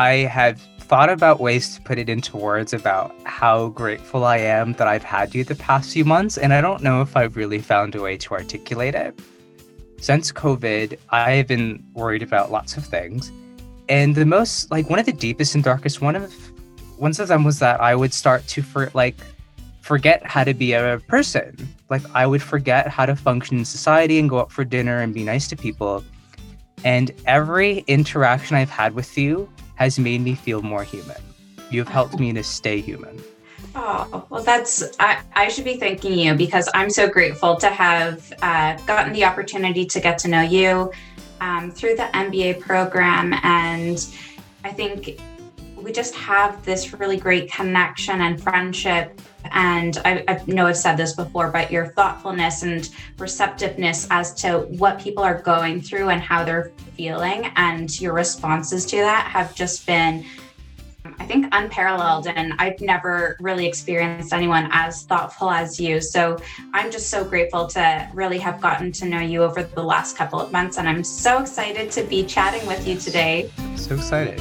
I have thought about ways to put it into words about how grateful I am that I've had you the past few months, and I don't know if I've really found a way to articulate it. Since COVID, I've been worried about lots of things. And the most like one of the deepest and darkest one of one of them was that I would start to for like forget how to be a person. Like I would forget how to function in society and go out for dinner and be nice to people. And every interaction I've had with you has made me feel more human. You've helped me to stay human. Oh, well, that's, I, I should be thanking you because I'm so grateful to have uh, gotten the opportunity to get to know you um, through the MBA program. And I think we just have this really great connection and friendship. And I, I, know I've said this before, but your thoughtfulness and receptiveness as to what people are going through and how they're feeling and your responses to that have just been I think unparalleled, and I've never really experienced anyone as thoughtful as you. So I'm just so grateful to really have gotten to know you over the last couple of months, and I'm so excited to be chatting with you today. So excited.